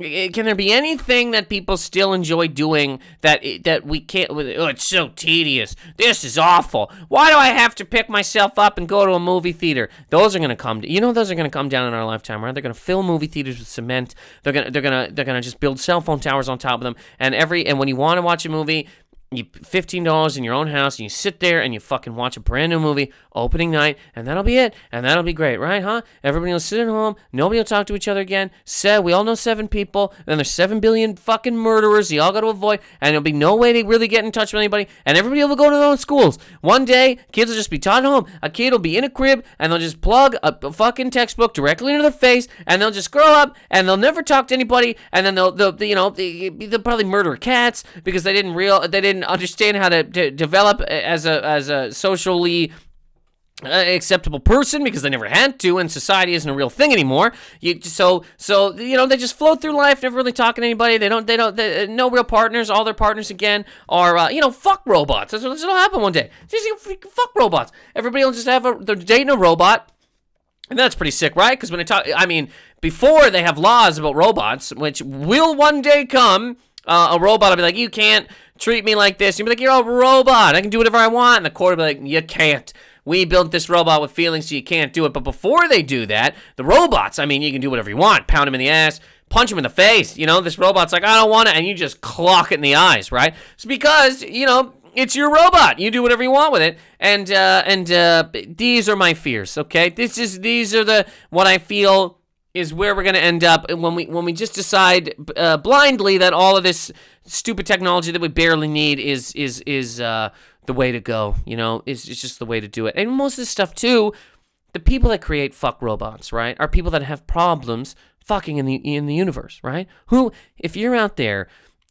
Eh, can there be anything that people still enjoy doing that eh, that we can't? Oh, it's so tedious. This is awful. Why do I have to pick myself up and go to a movie theater? Those are gonna come. You know, those are gonna come down in our lifetime, right? They're gonna fill movie theaters with cement. They're gonna they're gonna they're gonna just build cell phone towers on top of them. And every and when you want to watch a movie, you $15 in your own house and you sit there and you fucking watch a brand new movie opening night and that'll be it and that'll be great right huh? Everybody will sit at home nobody will talk to each other again. Said we all know seven people and then there's seven billion fucking murderers you all got to avoid and there'll be no way to really get in touch with anybody and everybody will go to their own schools. One day kids will just be taught at home. A kid will be in a crib and they'll just plug a, a fucking textbook directly into their face and they'll just grow up and they'll never talk to anybody and then they'll, they'll you know they, they'll probably murder cats because they didn't real they didn't understand how to, to develop as a as a socially uh, acceptable person because they never had to, and society isn't a real thing anymore. You so so you know they just float through life, never really talking to anybody. They don't they don't they, uh, no real partners. All their partners again are uh, you know fuck robots. That's what'll happen one day. Just fuck robots. Everybody will just have a they're dating a robot. And that's pretty sick, right? Because when I talk, I mean, before they have laws about robots, which will one day come, uh, a robot will be like, you can't treat me like this. You'll be like, you're a robot. I can do whatever I want. And the court will be like, you can't. We built this robot with feelings, so you can't do it. But before they do that, the robots, I mean, you can do whatever you want. Pound them in the ass, punch him in the face. You know, this robot's like, I don't want it. And you just clock it in the eyes, right? It's because, you know, it's your robot. You do whatever you want with it. And, uh, and, uh, these are my fears, okay? This is, these are the, what I feel is where we're going to end up when we when we just decide uh, blindly that all of this stupid technology that we barely need is is is uh, the way to go. You know, it's, it's just the way to do it. And most of this stuff too, the people that create fuck robots, right, are people that have problems fucking in the in the universe, right? Who, if you're out there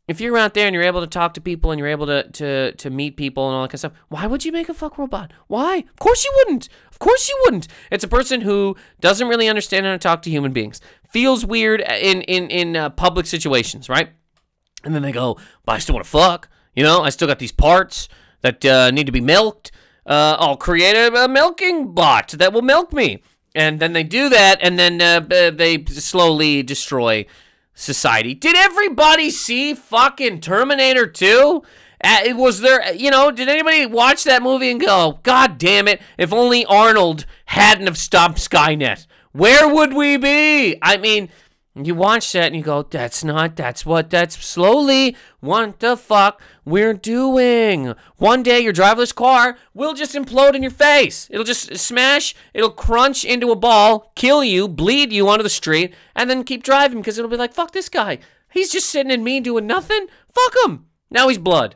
if you're out there and you're able to talk to people and you're able to, to, to meet people and all that kind of stuff, why would you make a fuck robot? Why? Of course you wouldn't. Of course you wouldn't. It's a person who doesn't really understand how to talk to human beings, feels weird in in in uh, public situations, right? And then they go, "But I still want to fuck." You know, I still got these parts that uh, need to be milked. Uh, I'll create a, a, milking bot that will milk me. And then they do that, and then uh, they slowly destroy society. Did everybody see fucking Terminator 2? Uh, was there, you know, did anybody watch that movie and go, God damn it, if only Arnold hadn't have stopped Skynet? Where would we be? I mean, you watch that and you go, that's not, that's what, that's slowly what the fuck we're doing. One day your driverless car will just implode in your face. It'll just smash, it'll crunch into a ball, kill you, bleed you onto the street, and then keep driving because it'll be like, fuck this guy. He's just sitting in me doing nothing. Fuck him. Now he's blood.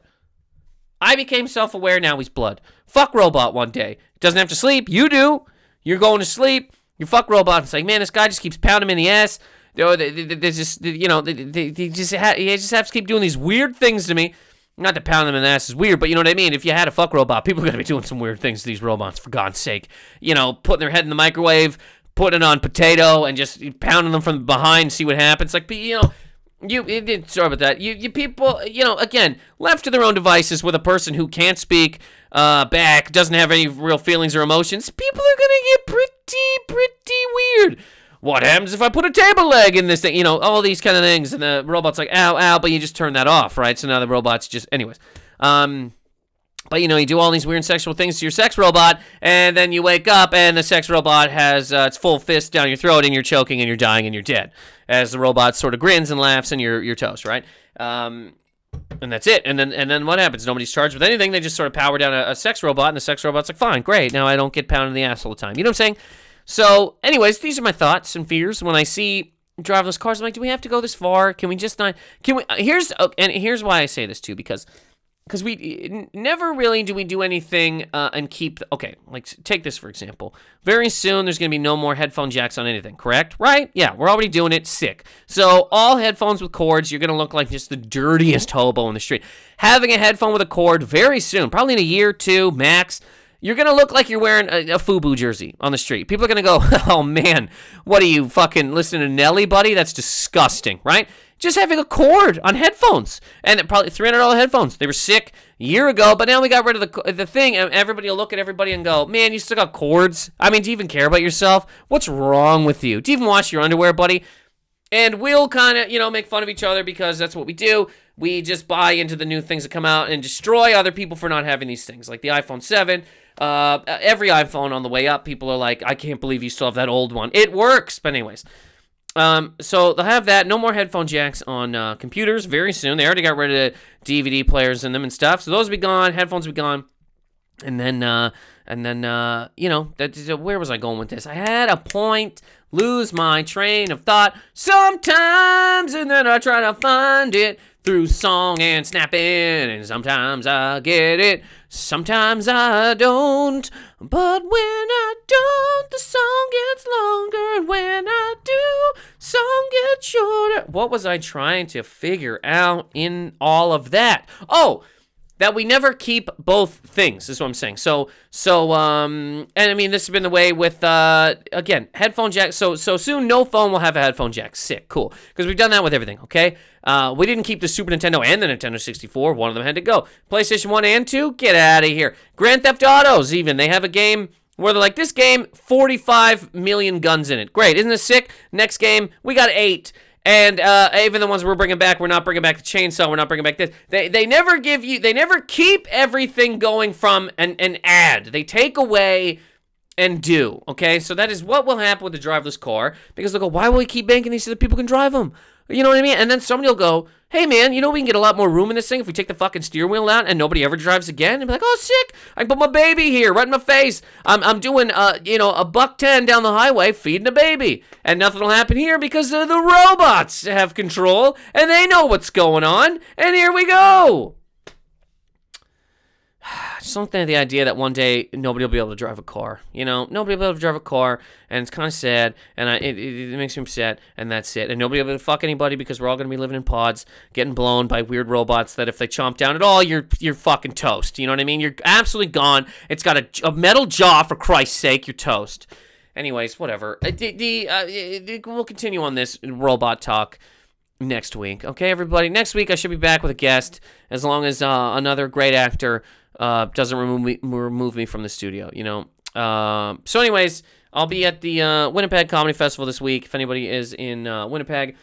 I became self aware, now he's blood. Fuck robot one day. Doesn't have to sleep. You do. You're going to sleep. You fuck robot. It's like, man, this guy just keeps pounding him in the ass. You know, they, they, they just, you know, they, they, they just ha- he just have to keep doing these weird things to me. Not to pound them in the ass is weird, but you know what I mean. If you had a fuck robot, people are gonna be doing some weird things to these robots. For God's sake, you know, putting their head in the microwave, putting it on potato, and just pounding them from behind, see what happens. Like, you know, you it, sorry about that. You you people, you know, again, left to their own devices with a person who can't speak uh, back, doesn't have any real feelings or emotions. People are gonna get pretty pretty weird. What happens if I put a table leg in this thing? You know, all these kind of things, and the robot's like, ow, ow, but you just turn that off, right? So now the robot's just, anyways. Um, but you know, you do all these weird sexual things to your sex robot, and then you wake up, and the sex robot has uh, its full fist down your throat, and you're choking, and you're dying, and you're dead. As the robot sort of grins and laughs, and you're you're toast, right? Um, and that's it. And then and then what happens? Nobody's charged with anything. They just sort of power down a, a sex robot, and the sex robot's like, fine, great. Now I don't get pounded in the ass all the time. You know what I'm saying? So, anyways, these are my thoughts and fears when I see driverless cars. I'm like, do we have to go this far? Can we just not? Can we? Here's uh, and here's why I say this too because because we never really do we do anything uh, and keep okay like take this for example very soon there's going to be no more headphone jacks on anything correct right yeah we're already doing it sick so all headphones with cords you're going to look like just the dirtiest hobo in the street having a headphone with a cord very soon probably in a year or two max you're gonna look like you're wearing a, a FUBU jersey on the street. People are gonna go, "Oh man, what are you fucking listening to Nelly, buddy? That's disgusting, right?" Just having a cord on headphones, and probably three hundred dollar headphones. They were sick a year ago, but now we got rid of the the thing, and everybody will look at everybody and go, "Man, you still got cords? I mean, do you even care about yourself? What's wrong with you? Do you even wash your underwear, buddy?" And we'll kind of, you know, make fun of each other because that's what we do. We just buy into the new things that come out and destroy other people for not having these things, like the iPhone 7 uh, every iPhone on the way up, people are like, I can't believe you still have that old one. It works. But, anyways. Um, so they'll have that. No more headphone jacks on uh, computers very soon. They already got rid of DVD players in them and stuff. So those will be gone. Headphones will be gone. And then, uh, and then, uh, you know, that, where was I going with this? I had a point, lose my train of thought sometimes, and then I try to find it through song and snapping, and sometimes I get it, sometimes I don't. But when I don't, the song gets longer, and when I do, song gets shorter. What was I trying to figure out in all of that? Oh, that we never keep both things is what I'm saying. So so um and I mean this has been the way with uh again headphone jack. So so soon no phone will have a headphone jack. Sick, cool. Because we've done that with everything. Okay. Uh, we didn't keep the Super Nintendo and the Nintendo 64. One of them had to go. PlayStation 1 and 2, get out of here. Grand Theft Autos even they have a game where they're like this game 45 million guns in it. Great, isn't this sick? Next game we got eight. And uh, even the ones we're bringing back, we're not bringing back the chainsaw. We're not bringing back this. They, they never give you, they never keep everything going from an, an ad. They take away and do. Okay, so that is what will happen with the driverless car because they'll go, why will we keep banking these so that people can drive them? You know what I mean? And then somebody will go, hey man, you know we can get a lot more room in this thing if we take the fucking steering wheel out and nobody ever drives again. And be like, oh sick, I can put my baby here right in my face. I'm, I'm doing uh you know a buck ten down the highway feeding a baby, and nothing will happen here because uh, the robots have control and they know what's going on. And here we go something the idea that one day nobody will be able to drive a car. You know, nobody will be able to drive a car, and it's kind of sad, and I, it, it, it, makes me upset, and that's it. And nobody will be able to fuck anybody because we're all going to be living in pods, getting blown by weird robots that if they chomp down at all, you're you're fucking toast. You know what I mean? You're absolutely gone. It's got a, a metal jaw, for Christ's sake. You're toast. Anyways, whatever. Uh, the, the uh, we'll continue on this robot talk next week. Okay, everybody. Next week I should be back with a guest, as long as uh, another great actor uh, doesn't remove me remove me from the studio. You know. Uh, so, anyways, I'll be at the uh, Winnipeg Comedy Festival this week. If anybody is in uh, Winnipeg,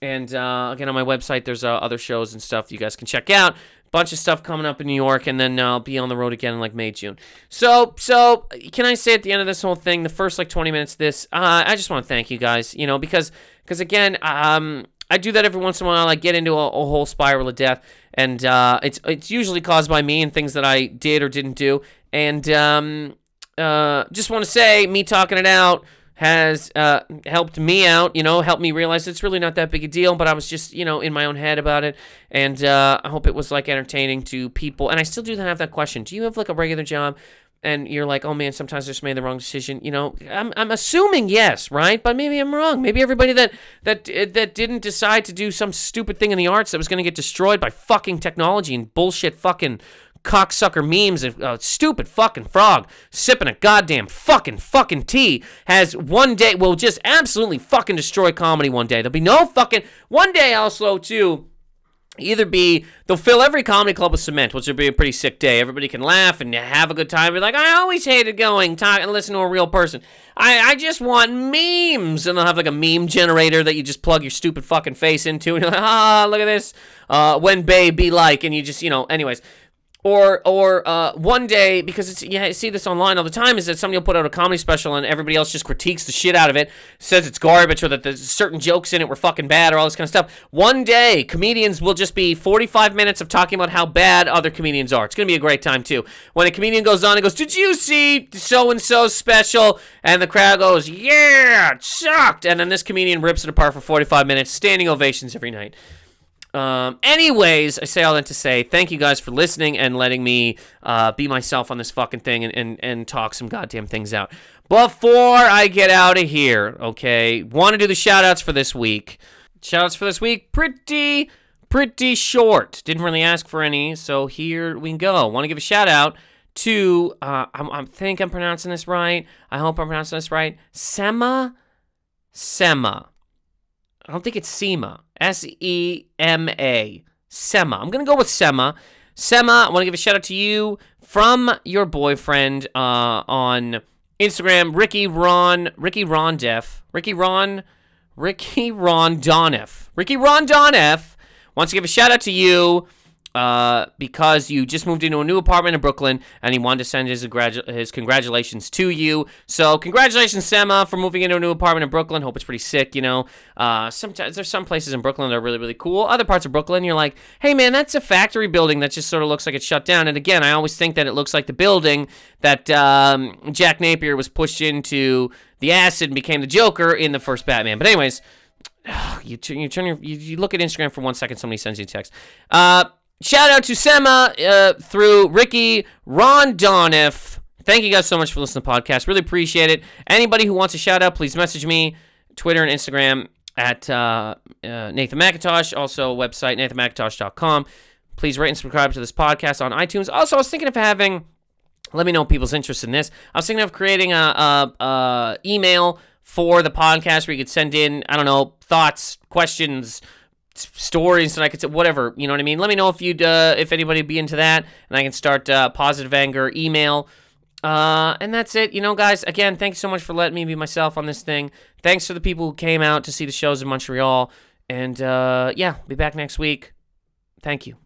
and uh, again on my website, there's uh, other shows and stuff you guys can check out. Bunch of stuff coming up in New York, and then I'll be on the road again in like May, June. So, so can I say at the end of this whole thing, the first like 20 minutes, this I just want to thank you guys. You know, because because again, um, I do that every once in a while. I get into a, a whole spiral of death, and uh, it's it's usually caused by me and things that I did or didn't do. And um, uh, just want to say, me talking it out has uh, helped me out. You know, helped me realize it's really not that big a deal. But I was just you know in my own head about it, and uh, I hope it was like entertaining to people. And I still do have that question: Do you have like a regular job? And you're like, oh man, sometimes I just made the wrong decision. You know, I'm, I'm assuming yes, right? But maybe I'm wrong. Maybe everybody that that that didn't decide to do some stupid thing in the arts that was going to get destroyed by fucking technology and bullshit fucking cocksucker memes and uh, stupid fucking frog sipping a goddamn fucking fucking tea has one day will just absolutely fucking destroy comedy one day. There'll be no fucking one day also too either be they'll fill every comedy club with cement, which would be a pretty sick day. Everybody can laugh and have a good time. Be like, I always hated going talk and listen to a real person. I, I just want memes, and they'll have like a meme generator that you just plug your stupid fucking face into, and you're like, ah, look at this. Uh, when babe be like, and you just you know, anyways or or uh, one day because it's yeah, I see this online all the time is that somebody will put out a comedy special and everybody else just critiques the shit out of it, says it's garbage or that there's certain jokes in it were fucking bad or all this kind of stuff. One day, comedians will just be 45 minutes of talking about how bad other comedians are. It's gonna be a great time too. When a comedian goes on and goes, "Did you see so and so special?" and the crowd goes, "Yeah, it sucked," and then this comedian rips it apart for 45 minutes, standing ovations every night. Um, anyways, I say all that to say thank you guys for listening and letting me uh, be myself on this fucking thing and, and, and talk some goddamn things out. Before I get out of here, okay, want to do the shout outs for this week. Shout outs for this week, pretty, pretty short. Didn't really ask for any, so here we go. Want to give a shout out to, uh, I, I think I'm pronouncing this right. I hope I'm pronouncing this right. Sema, Sema. I don't think it's SEMA. S E M A. Sema. I'm going to go with Sema. Sema, I want to give a shout out to you from your boyfriend uh, on Instagram, Ricky Ron, Ricky Ron Def, Ricky Ron, Ricky Ron Donef. Ricky Ron Donef wants to give a shout out to you uh, because you just moved into a new apartment in Brooklyn and he wanted to send his, his congratulations to you. So, congratulations, Sema, for moving into a new apartment in Brooklyn. Hope it's pretty sick, you know. Uh, sometimes there's some places in Brooklyn that are really, really cool. Other parts of Brooklyn, you're like, hey, man, that's a factory building that just sort of looks like it's shut down. And again, I always think that it looks like the building that um, Jack Napier was pushed into the acid and became the Joker in the first Batman. But, anyways. You you turn your, you, you look at Instagram for one second, somebody sends you a text. Uh, Shout out to Sema uh, through Ricky Ron Donif. Thank you guys so much for listening to the podcast. Really appreciate it. Anybody who wants a shout out, please message me, Twitter and Instagram at uh, uh, Nathan Macintosh. Also, website nathanmacintosh.com. Please rate and subscribe to this podcast on iTunes. Also, I was thinking of having. Let me know people's interest in this. I was thinking of creating a, a, a email for the podcast where you could send in, I don't know, thoughts, questions, stories and I could say whatever, you know what I mean? Let me know if you'd uh, if anybody would be into that and I can start uh, positive anger email. Uh, and that's it. You know, guys, again, thanks so much for letting me be myself on this thing. Thanks to the people who came out to see the shows in Montreal. And uh, yeah, be back next week. Thank you.